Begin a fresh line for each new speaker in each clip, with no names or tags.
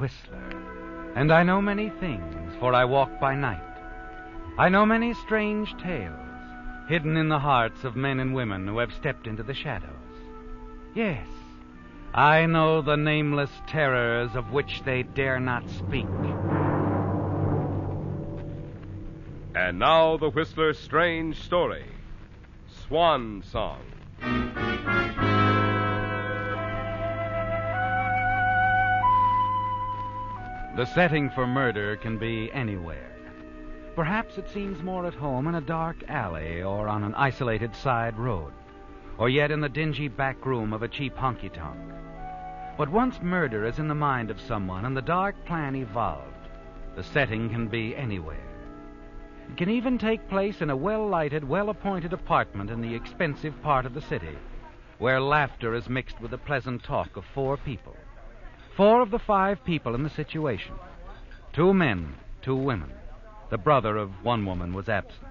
Whistler, and I know many things, for I walk by night. I know many strange tales, hidden in the hearts of men and women who have stepped into the shadows. Yes, I know the nameless terrors of which they dare not speak.
And now the Whistler's strange story Swan Song.
The setting for murder can be anywhere. Perhaps it seems more at home in a dark alley or on an isolated side road, or yet in the dingy back room of a cheap honky tonk. But once murder is in the mind of someone and the dark plan evolved, the setting can be anywhere. It can even take place in a well lighted, well appointed apartment in the expensive part of the city, where laughter is mixed with the pleasant talk of four people. Four of the five people in the situation two men, two women. The brother of one woman was absent.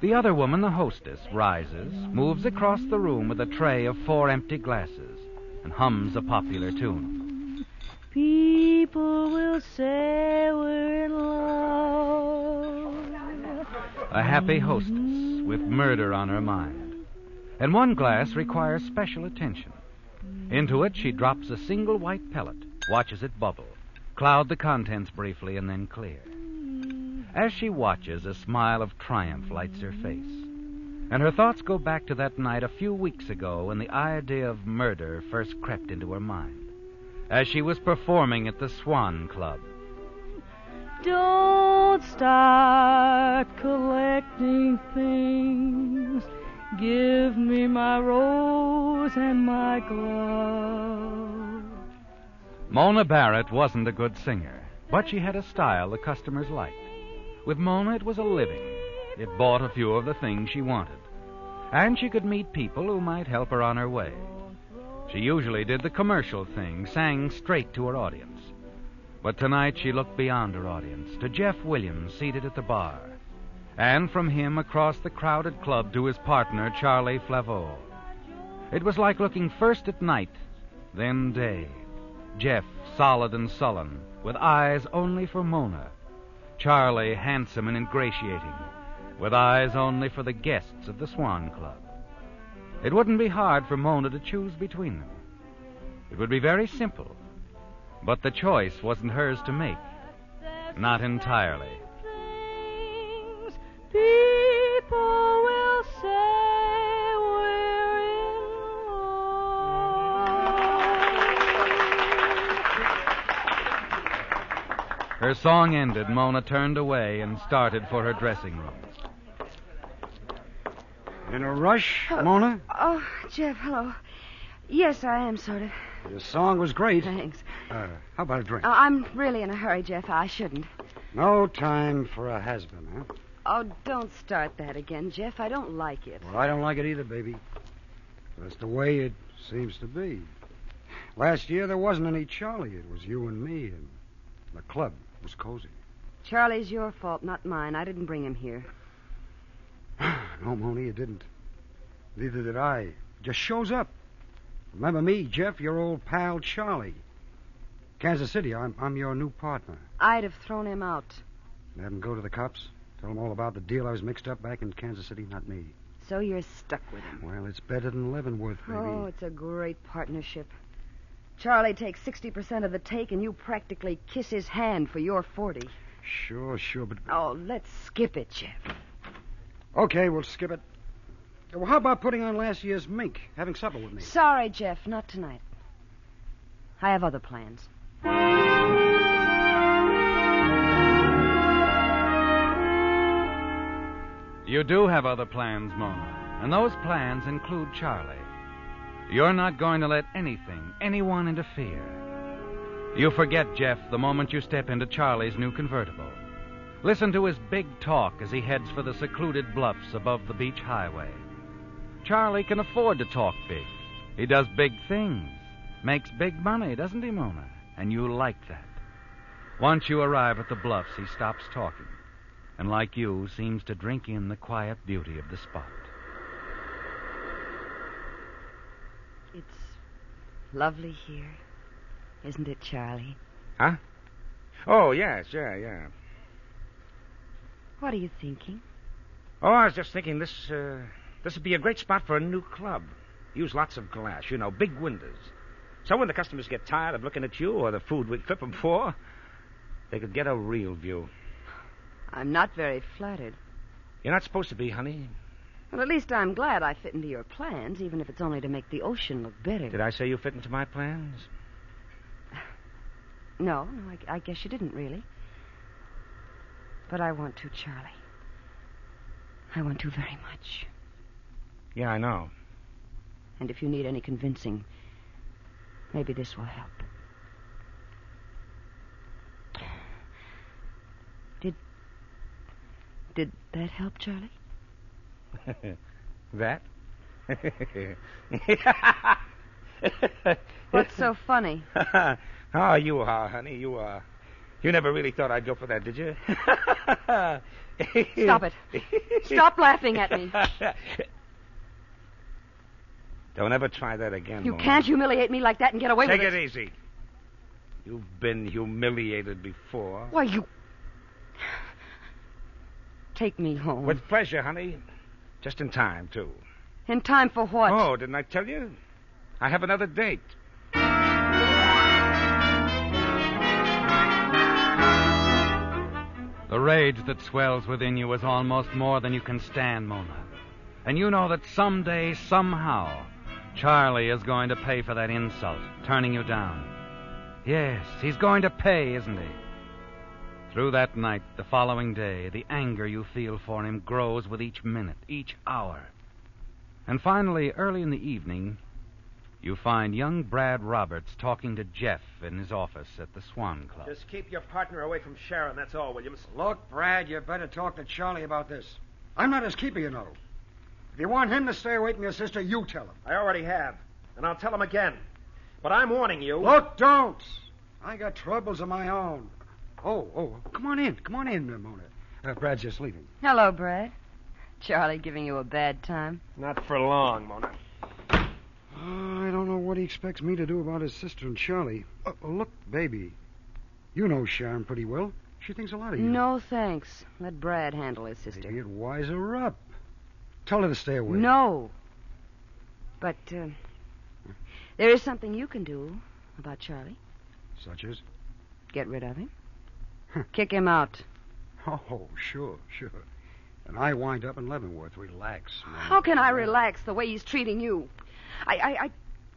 The other woman, the hostess, rises, moves across the room with a tray of four empty glasses, and hums a popular tune.
People will say we're in love.
A happy hostess with murder on her mind. And one glass requires special attention. Into it, she drops a single white pellet, watches it bubble, cloud the contents briefly, and then clear. As she watches, a smile of triumph lights her face. And her thoughts go back to that night a few weeks ago when the idea of murder first crept into her mind. As she was performing at the Swan Club.
Don't start collecting things. Give me my rose and my glove.
Mona Barrett wasn't a good singer, but she had a style the customers liked. With Mona, it was a living. It bought a few of the things she wanted. And she could meet people who might help her on her way. She usually did the commercial thing, sang straight to her audience. But tonight she looked beyond her audience to Jeff Williams seated at the bar, and from him across the crowded club to his partner, Charlie Flaveau. It was like looking first at night, then day. Jeff, solid and sullen, with eyes only for Mona. Charlie, handsome and ingratiating, with eyes only for the guests of the Swan Club. It wouldn't be hard for Mona to choose between them. It would be very simple. But the choice wasn't hers to make. Not entirely. Her song ended, Mona turned away and started for her dressing room.
In a rush, Mona?
Oh, Jeff, hello. Yes, I am, sort of.
The song was great.
Thanks.
Uh, how about a drink?
Oh, I'm really in a hurry, Jeff. I shouldn't.
No time for a has-been, huh?
Oh, don't start that again, Jeff. I don't like it.
Well, I don't like it either, baby. That's the way it seems to be. Last year there wasn't any Charlie. It was you and me, and the club was cozy.
Charlie's your fault, not mine. I didn't bring him here.
no, Moni, you didn't. Neither did I. Just shows up. Remember me, Jeff, your old pal Charlie. Kansas City, I'm, I'm your new partner.
I'd have thrown him out.
Have him go to the cops. Tell him all about the deal I was mixed up back in Kansas City, not me.
So you're stuck with him.
Well, it's better than Leavenworth, baby.
Oh, it's a great partnership. Charlie takes 60% of the take, and you practically kiss his hand for your 40.
Sure, sure, but.
Oh, let's skip it, Jeff.
Okay, we'll skip it. Well, how about putting on last year's mink, having supper with me?
Sorry, Jeff, not tonight. I have other plans.
You do have other plans, Mona, and those plans include Charlie. You're not going to let anything, anyone interfere. You forget Jeff the moment you step into Charlie's new convertible. Listen to his big talk as he heads for the secluded bluffs above the beach highway. Charlie can afford to talk big. He does big things, makes big money, doesn't he, Mona? And you like that. Once you arrive at the bluffs, he stops talking, and like you, seems to drink in the quiet beauty of the spot.
It's lovely here, isn't it, Charlie?
Huh? Oh, yes, yeah, yeah.
What are you thinking?
Oh, I was just thinking this, uh, this would be a great spot for a new club. Use lots of glass, you know, big windows. So when the customers get tired of looking at you or the food we clip them for, they could get a real view.
I'm not very flattered.
You're not supposed to be, honey.
Well, at least I'm glad I fit into your plans, even if it's only to make the ocean look better.
Did I say you fit into my plans?
No, no, I, I guess you didn't really. But I want to, Charlie. I want to very much.
Yeah, I know.
And if you need any convincing, maybe this will help. Did. Did that help, Charlie?
that?
What's so funny?
oh, you are, honey. You are. You never really thought I'd go for that, did you?
Stop it. Stop laughing at me.
Don't ever try that again.
You
Mona.
can't humiliate me like that and get away
Take
with
it Take it easy. You've been humiliated before.
Why, you. Take me home.
With pleasure, honey. Just in time, too.
In time for what?
Oh, didn't I tell you? I have another date.
The rage that swells within you is almost more than you can stand, Mona. And you know that someday, somehow, Charlie is going to pay for that insult, turning you down. Yes, he's going to pay, isn't he? Through that night, the following day, the anger you feel for him grows with each minute, each hour. And finally, early in the evening, you find young Brad Roberts talking to Jeff in his office at the Swan Club.
Just keep your partner away from Sharon, that's all, Williams.
Look, Brad, you better talk to Charlie about this. I'm not his keeper, you know. If you want him to stay away from your sister, you tell him.
I already have, and I'll tell him again. But I'm warning you.
Look, don't. I got troubles of my own. Oh, oh, come on in. Come on in, uh, Mona. Uh, Brad's just leaving.
Hello, Brad. Charlie giving you a bad time?
Not for long, Mona.
Uh, I don't know what he expects me to do about his sister and Charlie. Uh, look, baby. You know Sharon pretty well. She thinks a lot of you.
No, thanks. Let Brad handle his sister.
Maybe it wise her up. Tell her to stay away.
No. But uh, there is something you can do about Charlie.
Such as?
Get rid of him. Kick him out.
Oh, sure, sure. And I wind up in Leavenworth. Relax, man.
How can I relax the way he's treating you? I, I, I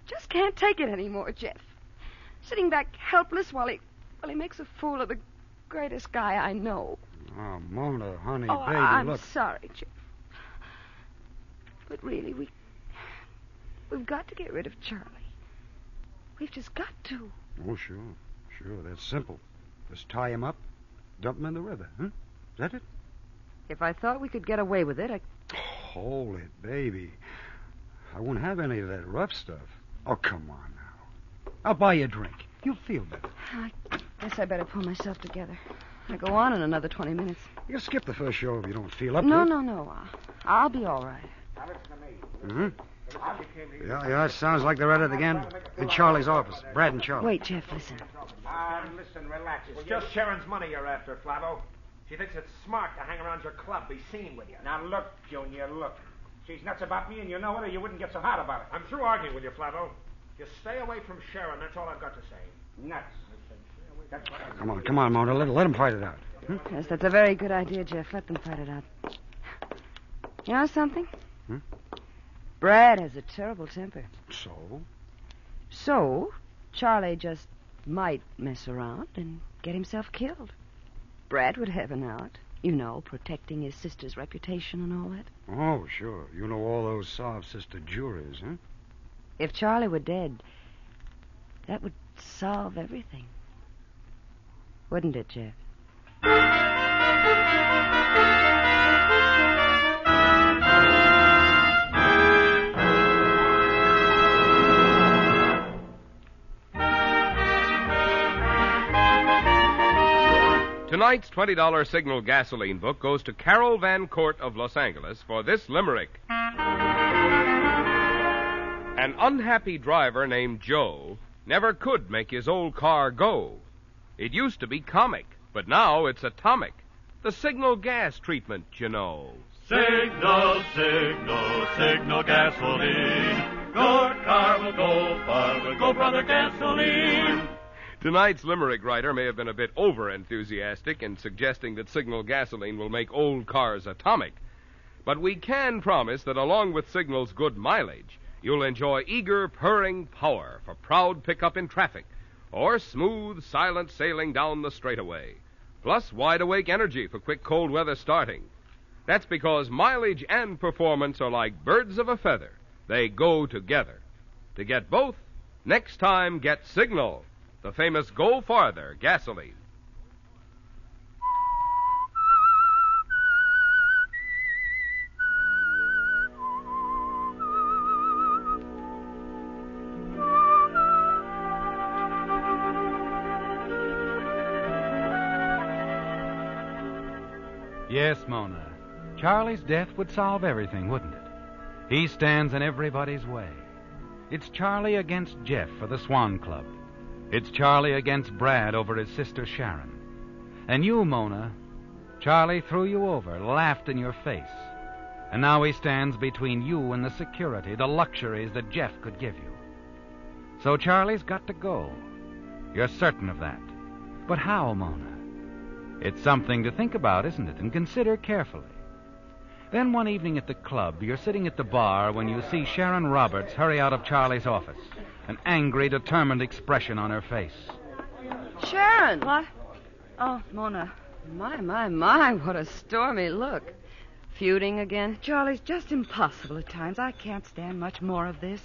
just can't take it anymore, Jeff. Sitting back helpless while he, while he makes a fool of the greatest guy I know.
Oh, Mona, honey,
oh,
baby,
I'm
look.
sorry, Jeff. But really, we. We've got to get rid of Charlie. We've just got to.
Oh, sure. Sure, that's simple. Just tie him up, dump him in the river, huh? Is that it?
If I thought we could get away with it, I.
Hold it, baby. I won't have any of that rough stuff. Oh, come on now. I'll buy you a drink. You'll feel better.
I guess I better pull myself together. I go on in another 20 minutes.
You can skip the first show if you don't feel up
no,
to it.
no, no. I'll, I'll be all right.
Now listen to me.
Mm-hmm.
I became the...
Yeah, yeah, it sounds like they're at it again. In Charlie's office. Brad and Charlie.
Wait, Jeff, listen.
Ah, listen, relax.
It's just Sharon's money you're after, Flaveau. She thinks it's smart to hang around your club, be seen with you.
Now look, Junior, look. She's nuts about me, and you know it, or you wouldn't get so hot about it.
I'm through arguing with you, Flaveau. Just stay away from Sharon. That's all I've got to say.
Nuts. I said, stay away. That's what I
Come on, come on, Mona. Let, let him fight it out.
Yes, that's a very good idea, Jeff. Let them fight it out. You know something?
Hmm?
Brad has a terrible temper.
So?
So, Charlie just might mess around and get himself killed. Brad would have an out. You know, protecting his sister's reputation and all that.
Oh, sure. You know all those soft sister juries, huh?
If Charlie were dead, that would solve everything. Wouldn't it, Jeff?
Tonight's $20 Signal gasoline book goes to Carol Van Court of Los Angeles for this limerick. An unhappy driver named Joe never could make his old car go. It used to be comic, but now it's atomic. The signal gas treatment, you know.
Signal, signal, signal gasoline. Your car will go far with Go Farther gasoline.
Tonight's limerick writer may have been a bit over enthusiastic in suggesting that Signal gasoline will make old cars atomic. But we can promise that along with Signal's good mileage, you'll enjoy eager, purring power for proud pickup in traffic or smooth, silent sailing down the straightaway. Plus wide awake energy for quick cold weather starting. That's because mileage and performance are like birds of a feather. They go together. To get both, next time get Signal, the famous Go Farther gasoline.
Yes, Mona. Charlie's death would solve everything, wouldn't it? He stands in everybody's way. It's Charlie against Jeff for the Swan Club. It's Charlie against Brad over his sister Sharon. And you, Mona, Charlie threw you over, laughed in your face. And now he stands between you and the security, the luxuries that Jeff could give you. So Charlie's got to go. You're certain of that. But how, Mona? It's something to think about, isn't it? And consider carefully. Then one evening at the club, you're sitting at the bar when you see Sharon Roberts hurry out of Charlie's office, an angry, determined expression on her face.
Sharon! What? Oh, Mona. My, my, my, what a stormy look. Feuding again?
Charlie's just impossible at times. I can't stand much more of this.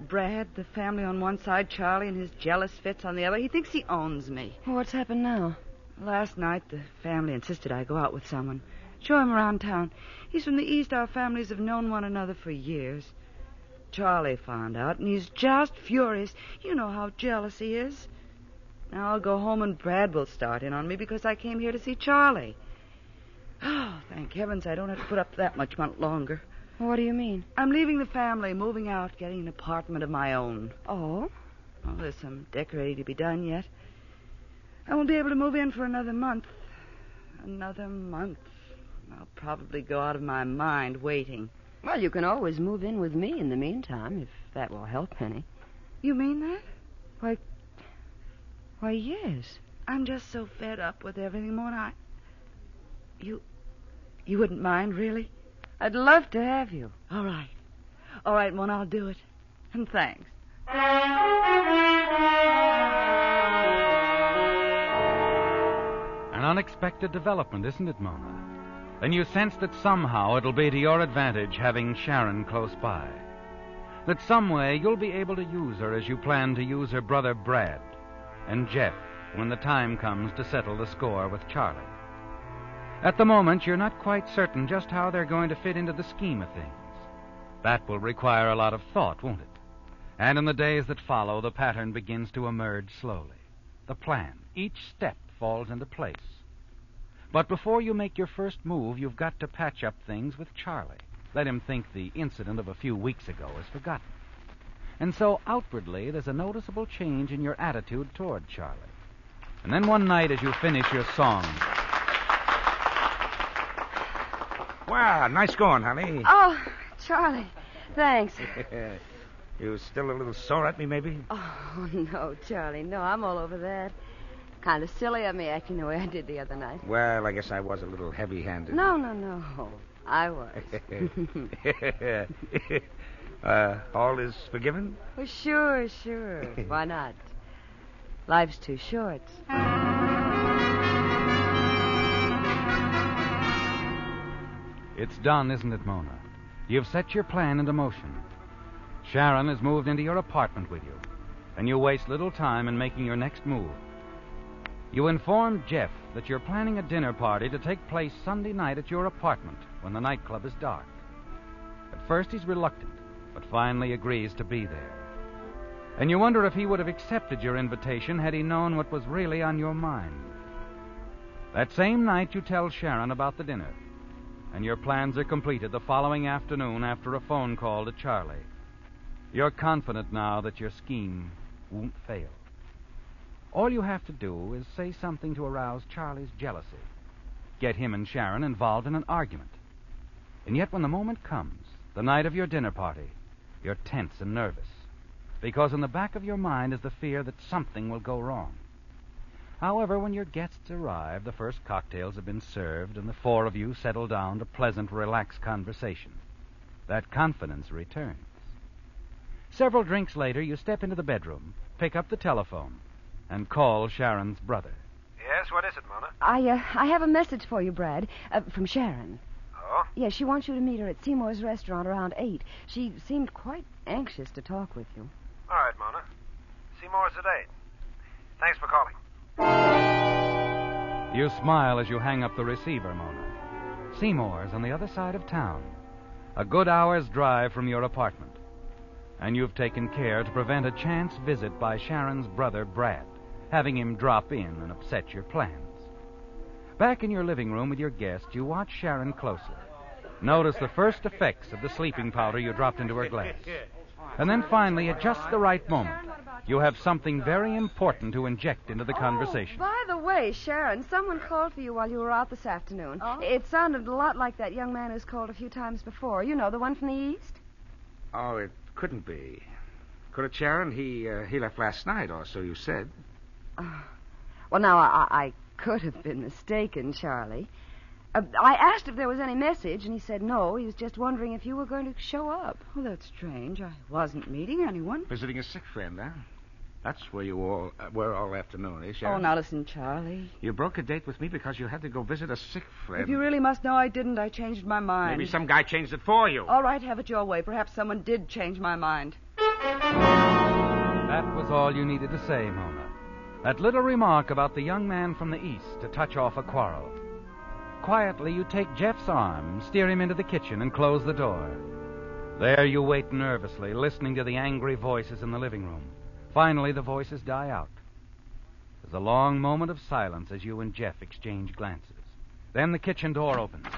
Brad, the family on one side, Charlie and his jealous fits on the other. He thinks he owns me.
What's happened now?
Last night, the family insisted I go out with someone, show him around town. He's from the East. Our families have known one another for years. Charlie found out, and he's just furious. You know how jealous he is. Now I'll go home, and Brad will start in on me because I came here to see Charlie. Oh, thank heavens I don't have to put up that much longer.
What do you mean?
I'm leaving the family, moving out, getting an apartment of my own.
Oh?
Well, there's some decorating to be done yet. I won't be able to move in for another month. Another month. I'll probably go out of my mind waiting.
Well, you can always move in with me in the meantime, if that will help any.
You mean that?
Why, why, yes.
I'm just so fed up with everything, Mona. I... You, you wouldn't mind, really?
I'd love to have you.
All right. All right, Mona, I'll do it. And thanks.
An unexpected development, isn't it, Mona? Then you sense that somehow it'll be to your advantage having Sharon close by. That some way you'll be able to use her as you plan to use her brother Brad and Jeff when the time comes to settle the score with Charlie. At the moment, you're not quite certain just how they're going to fit into the scheme of things. That will require a lot of thought, won't it? And in the days that follow, the pattern begins to emerge slowly. The plan, each step falls into place. But before you make your first move, you've got to patch up things with Charlie. Let him think the incident of a few weeks ago is forgotten. And so outwardly, there's a noticeable change in your attitude toward Charlie. And then one night, as you finish your song,
Wow, nice going, honey.
Oh, Charlie, thanks.
you still a little sore at me, maybe?
Oh, no, Charlie. No, I'm all over that. Kind of silly of me acting the way I did the other night.
Well, I guess I was a little heavy handed.
No, no, no. I was.
uh, all is forgiven?
well, sure, sure. Why not? Life's too short.
It's done, isn't it, Mona? You've set your plan into motion. Sharon has moved into your apartment with you, and you waste little time in making your next move. You inform Jeff that you're planning a dinner party to take place Sunday night at your apartment when the nightclub is dark. At first, he's reluctant, but finally agrees to be there. And you wonder if he would have accepted your invitation had he known what was really on your mind. That same night, you tell Sharon about the dinner, and your plans are completed the following afternoon after a phone call to Charlie. You're confident now that your scheme won't fail. All you have to do is say something to arouse Charlie's jealousy. Get him and Sharon involved in an argument. And yet, when the moment comes, the night of your dinner party, you're tense and nervous. Because in the back of your mind is the fear that something will go wrong. However, when your guests arrive, the first cocktails have been served, and the four of you settle down to pleasant, relaxed conversation. That confidence returns. Several drinks later, you step into the bedroom, pick up the telephone, and call Sharon's brother.
Yes, what is it, Mona?
I, uh, I have a message for you, Brad, uh, from Sharon.
Oh?
Yes, she wants you to meet her at Seymour's restaurant around 8. She seemed quite anxious to talk with you.
All right, Mona. Seymour's at 8. Thanks for calling.
You smile as you hang up the receiver, Mona. Seymour's on the other side of town, a good hour's drive from your apartment. And you've taken care to prevent a chance visit by Sharon's brother, Brad, having him drop in and upset your plans. Back in your living room with your guest, you watch Sharon closely. Notice the first effects of the sleeping powder you dropped into her glass. And then finally, at just the right moment, you have something very important to inject into the conversation.
Oh, by the way, Sharon, someone called for you while you were out this afternoon. It sounded a lot like that young man who's called a few times before. You know, the one from the East?
Oh, it couldn't be. Could it, Sharon? He uh, he left last night, or so you said.
Well, now, I, I could have been mistaken, Charlie. Uh, I asked if there was any message, and he said no. He was just wondering if you were going to show up.
Oh, that's strange. I wasn't meeting anyone.
Visiting a sick friend, huh? That's where you all uh, were all afternoon, eh,
Oh,
Sharon?
now listen, Charlie.
You broke a date with me because you had to go visit a sick friend.
If you really must know I didn't, I changed my mind.
Maybe some guy changed it for you.
All right, have it your way. Perhaps someone did change my mind.
That was all you needed to say, Mona. That little remark about the young man from the East to touch off a quarrel. Quietly, you take Jeff's arm, steer him into the kitchen, and close the door. There you wait nervously, listening to the angry voices in the living room. Finally, the voices die out. There's a long moment of silence as you and Jeff exchange glances. Then the kitchen door opens.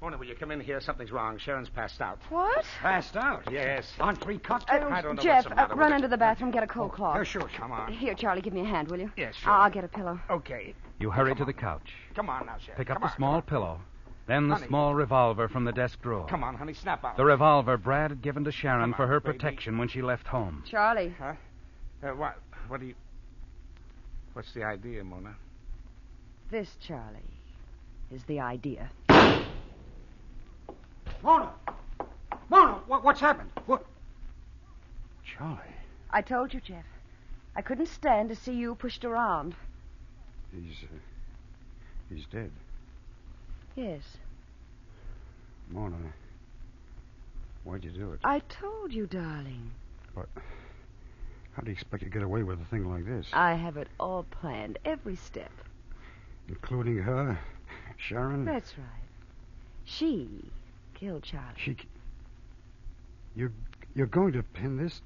Mona, Mona, will you come in here? Something's wrong. Sharon's passed out.
What?
Passed out.
Yes.
On three
Uh,
cocktails?
I don't know
Jeff,
what's the matter
uh,
with
run
it.
into the bathroom, get a cold cloth.
Yeah, sure, sure.
Come on.
Here, Charlie, give me a hand, will you?
Yes, sure.
I'll get a pillow.
Okay.
You hurry to the couch,
Come on now, Sharon.
pick up
Come
the
on,
small pillow, then the
Honey.
small revolver from the desk drawer.
Come on, honey, snap out.
The revolver Brad had given to Sharon
Come on,
for her
baby.
protection when she left home.
Charlie,
Huh? Uh, what? What do you? What's the idea, Mona?
this, Charlie, is the idea.
Mona! Mona, what, what's happened? What?
Charlie.
I told you, Jeff. I couldn't stand to see you pushed around.
He's, uh, he's dead.
Yes.
Mona, why'd you do it?
I told you, darling.
But how do you expect to get away with a thing like this?
I have it all planned, every step.
Including her, Sharon?
That's right. She killed Charlie.
She. You're, you're going to pin this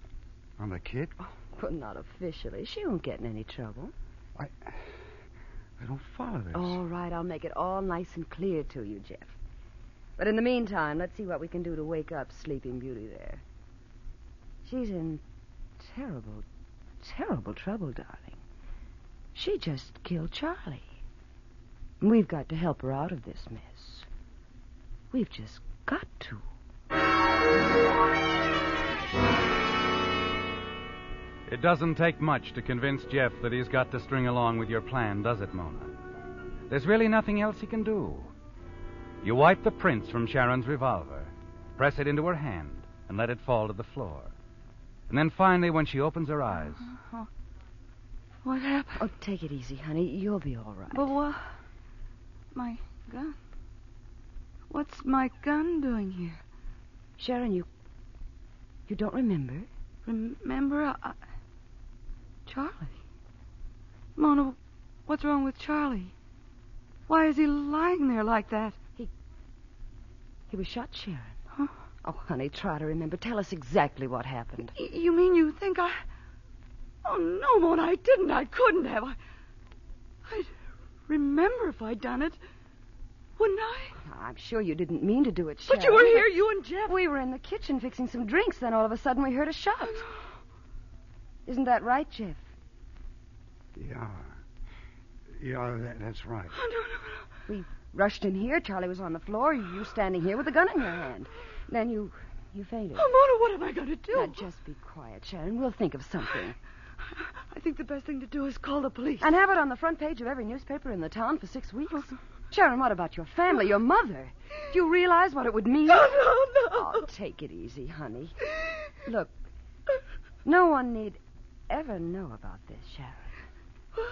on the kid?
Oh, well, not officially. She won't get in any trouble.
I. I don't follow this.
All right, I'll make it all nice and clear to you, Jeff. But in the meantime, let's see what we can do to wake up Sleeping Beauty there. She's in terrible, terrible trouble, darling. She just killed Charlie. We've got to help her out of this mess. We've just got to.
It doesn't take much to convince Jeff that he's got to string along with your plan, does it, Mona? There's really nothing else he can do. You wipe the prints from Sharon's revolver, press it into her hand, and let it fall to the floor. And then finally, when she opens her eyes, uh-huh.
What happened?
Oh, take it easy, honey. You'll be all right.
But what? My gun. What's my gun doing here?
Sharon, you. You don't remember?
Remember, I... Charlie. Mona, what's wrong with Charlie? Why is he lying there like that?
He He was shot, Sharon.
Huh?
Oh, honey, try to remember. Tell us exactly what happened.
Y- you mean you think I? Oh no, Mona, I didn't. I couldn't have. I. I'd remember if I'd done it, wouldn't I?
Ah, I'm sure you didn't mean to do it, Sharon.
But you were here, you and Jeff.
We were in the kitchen fixing some drinks, then all of a sudden we heard a shot. Isn't that right, Jeff?
Yeah. Yeah, that, that's right.
Oh, no, no, no.
We rushed in here. Charlie was on the floor. You standing here with a gun in your hand. Then you. you fainted.
Oh, Mona, what am I going to do?
Now, just be quiet, Sharon. We'll think of something.
I think the best thing to do is call the police.
And have it on the front page of every newspaper in the town for six weeks. Sharon, what about your family, your mother? Do you realize what it would mean?
No, no, no.
Oh, take it easy, honey. Look, no one need ever know about this, Sharon.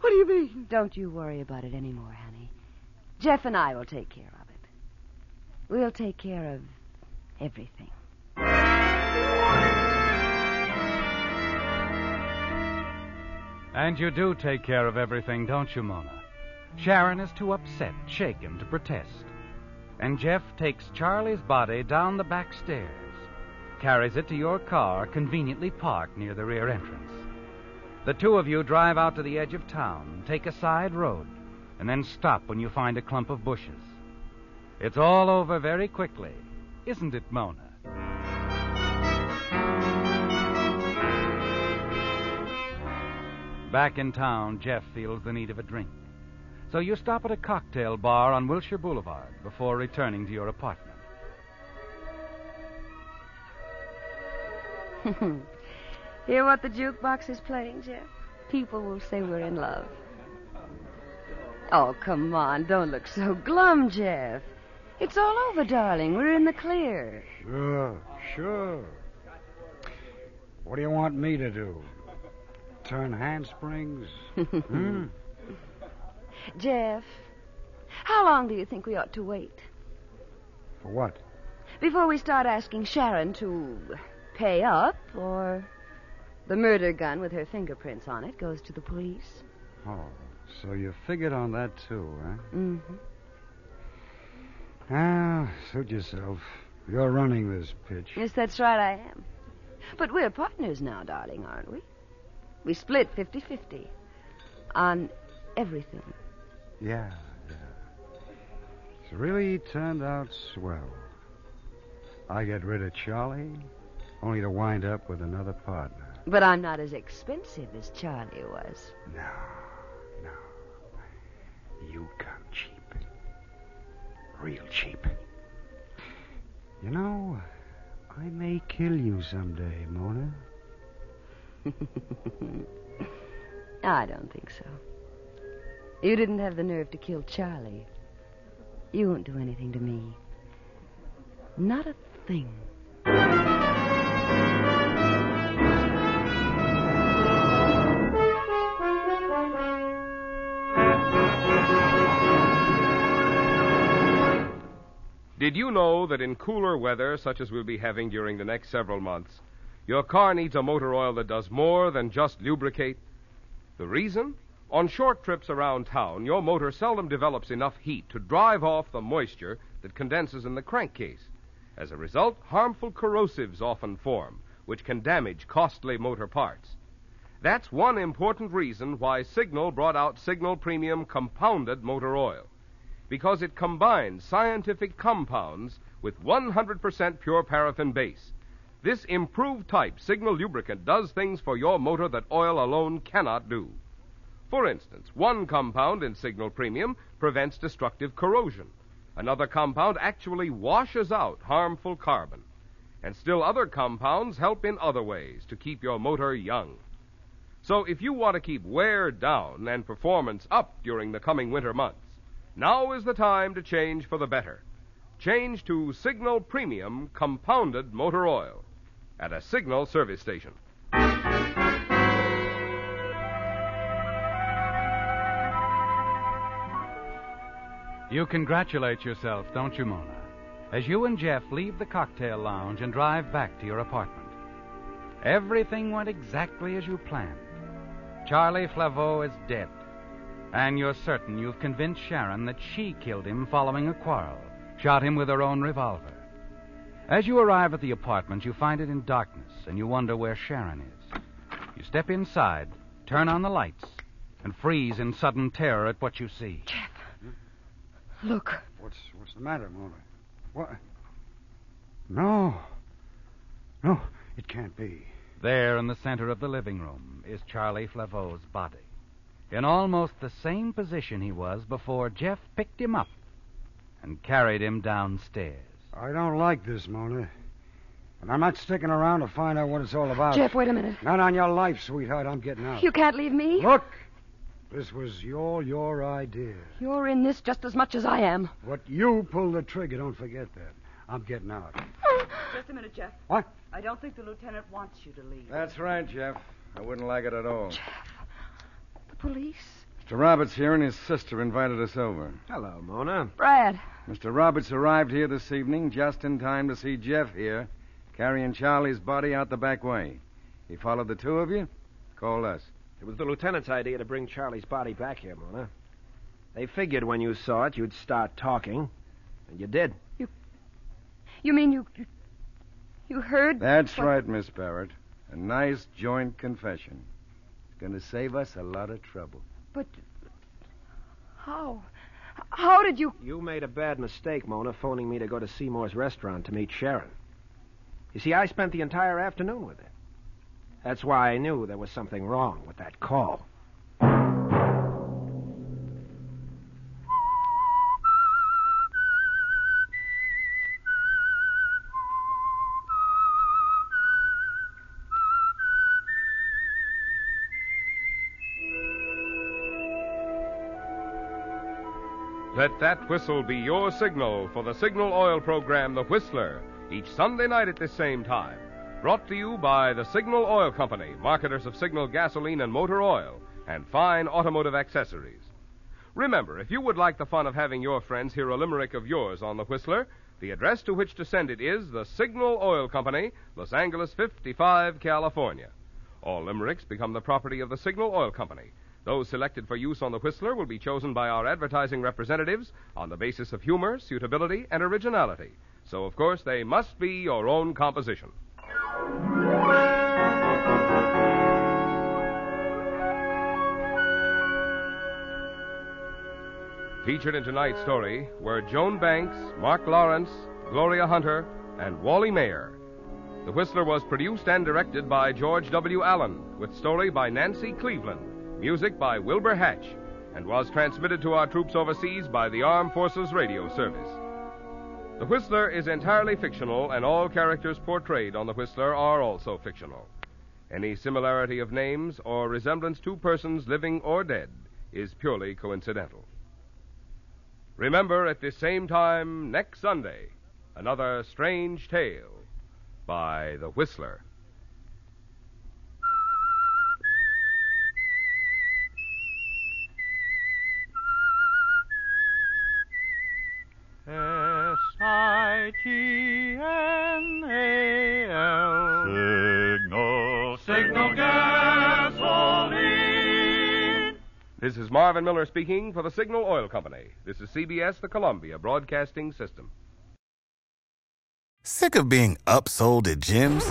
What do you mean?
Don't you worry about it anymore, honey. Jeff and I will take care of it. We'll take care of everything.
and you do take care of everything, don't you, Mona? Sharon is too upset, shaken to protest. And Jeff takes Charlie's body down the back stairs, carries it to your car, conveniently parked near the rear entrance. The two of you drive out to the edge of town, take a side road, and then stop when you find a clump of bushes. It's all over very quickly, isn't it, Mona? Back in town, Jeff feels the need of a drink. So you stop at a cocktail bar on Wilshire Boulevard before returning to your apartment.
Hear what the jukebox is playing, Jeff? People will say we're in love. Oh, come on. Don't look so glum, Jeff. It's all over, darling. We're in the clear.
Sure, sure. What do you want me to do? Turn handsprings? hmm?
Jeff, how long do you think we ought to wait?
For what?
Before we start asking Sharon to pay up, or the murder gun with her fingerprints on it goes to the police?
Oh, so you figured on that too, huh?
Mm-hmm.
Ah, suit yourself. You're running this pitch.
Yes, that's right, I am. But we're partners now, darling, aren't we? We split 50 50 on everything.
Yeah, yeah. It's really turned out swell. I get rid of Charlie, only to wind up with another partner.
But I'm not as expensive as Charlie was.
No, no. You come cheap. Real cheap. You know, I may kill you someday, Mona.
I don't think so. You didn't have the nerve to kill Charlie. You won't do anything to me. Not a thing.
Did you know that in cooler weather, such as we'll be having during the next several months, your car needs a motor oil that does more than just lubricate? The reason? On short trips around town, your motor seldom develops enough heat to drive off the moisture that condenses in the crankcase. As a result, harmful corrosives often form, which can damage costly motor parts. That's one important reason why Signal brought out Signal Premium Compounded Motor Oil. Because it combines scientific compounds with 100% pure paraffin base. This improved type Signal lubricant does things for your motor that oil alone cannot do. For instance, one compound in Signal Premium prevents destructive corrosion. Another compound actually washes out harmful carbon. And still other compounds help in other ways to keep your motor young. So if you want to keep wear down and performance up during the coming winter months, now is the time to change for the better. Change to Signal Premium Compounded Motor Oil at a Signal service station.
You congratulate yourself, don't you, Mona, as you and Jeff leave the cocktail lounge and drive back to your apartment. Everything went exactly as you planned. Charlie Flaveau is dead, and you're certain you've convinced Sharon that she killed him following a quarrel, shot him with her own revolver. As you arrive at the apartment, you find it in darkness, and you wonder where Sharon is. You step inside, turn on the lights, and freeze in sudden terror at what you see.
Jeff. Look.
What's what's the matter, Mona? What? No. No, it can't be.
There in the center of the living room is Charlie Flaveau's body. In almost the same position he was before Jeff picked him up and carried him downstairs.
I don't like this, Mona. And I'm not sticking around to find out what it's all about.
Jeff, wait a minute.
Not on your life, sweetheart. I'm getting out.
You can't leave me.
Look, this was all your idea.
You're in this just as much as I am.
What you pulled the trigger, don't forget that. I'm getting out.
Just a minute, Jeff.
What?
I don't think the lieutenant wants you to leave.
That's right, Jeff. I wouldn't like it at all.
Jeff, The police?
Mr. Roberts here and his sister invited us over.
Hello, Mona.
Brad.
Mr. Roberts arrived here this evening just in time to see Jeff here carrying Charlie's body out the back way. He followed the two of you, called us.
It was the lieutenant's idea to bring Charlie's body back here, Mona. They figured when you saw it, you'd start talking. And you did.
You You mean you. You, you heard?
That's
what-
right, Miss Barrett. A nice joint confession. It's going to save us a lot of trouble.
But. How? How did you.
You made a bad mistake, Mona, phoning me to go to Seymour's restaurant to meet Sharon. You see, I spent the entire afternoon with her. That's why I knew there was something wrong with that call.
Let that whistle be your signal for the Signal Oil program, The Whistler, each Sunday night at this same time. Brought to you by the Signal Oil Company, marketers of Signal gasoline and motor oil, and fine automotive accessories. Remember, if you would like the fun of having your friends hear a limerick of yours on The Whistler, the address to which to send it is the Signal Oil Company, Los Angeles 55, California. All limericks become the property of the Signal Oil Company. Those selected for use on the Whistler will be chosen by our advertising representatives on the basis of humor, suitability, and originality. So, of course, they must be your own composition. Featured in tonight's story were Joan Banks, Mark Lawrence, Gloria Hunter, and Wally Maher. The Whistler was produced and directed by George W. Allen, with story by Nancy Cleveland, music by Wilbur Hatch, and was transmitted to our troops overseas by the Armed Forces Radio Service. The Whistler is entirely fictional, and all characters portrayed on The Whistler are also fictional. Any similarity of names or resemblance to persons living or dead is purely coincidental. Remember at this same time next Sunday, another strange tale by The Whistler. Marvin Miller speaking for the Signal Oil Company. This is CBS, the Columbia Broadcasting System.
Sick of being upsold at gyms?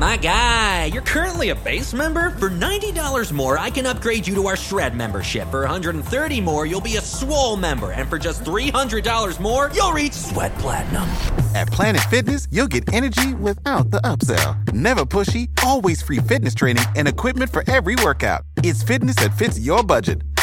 My guy, you're currently a base member. For $90 more, I can upgrade you to our Shred membership. For 130 more, you'll be a Swole member. And for just $300 more, you'll reach Sweat Platinum.
At Planet Fitness, you'll get energy without the upsell. Never pushy, always free fitness training and equipment for every workout. It's fitness that fits your budget.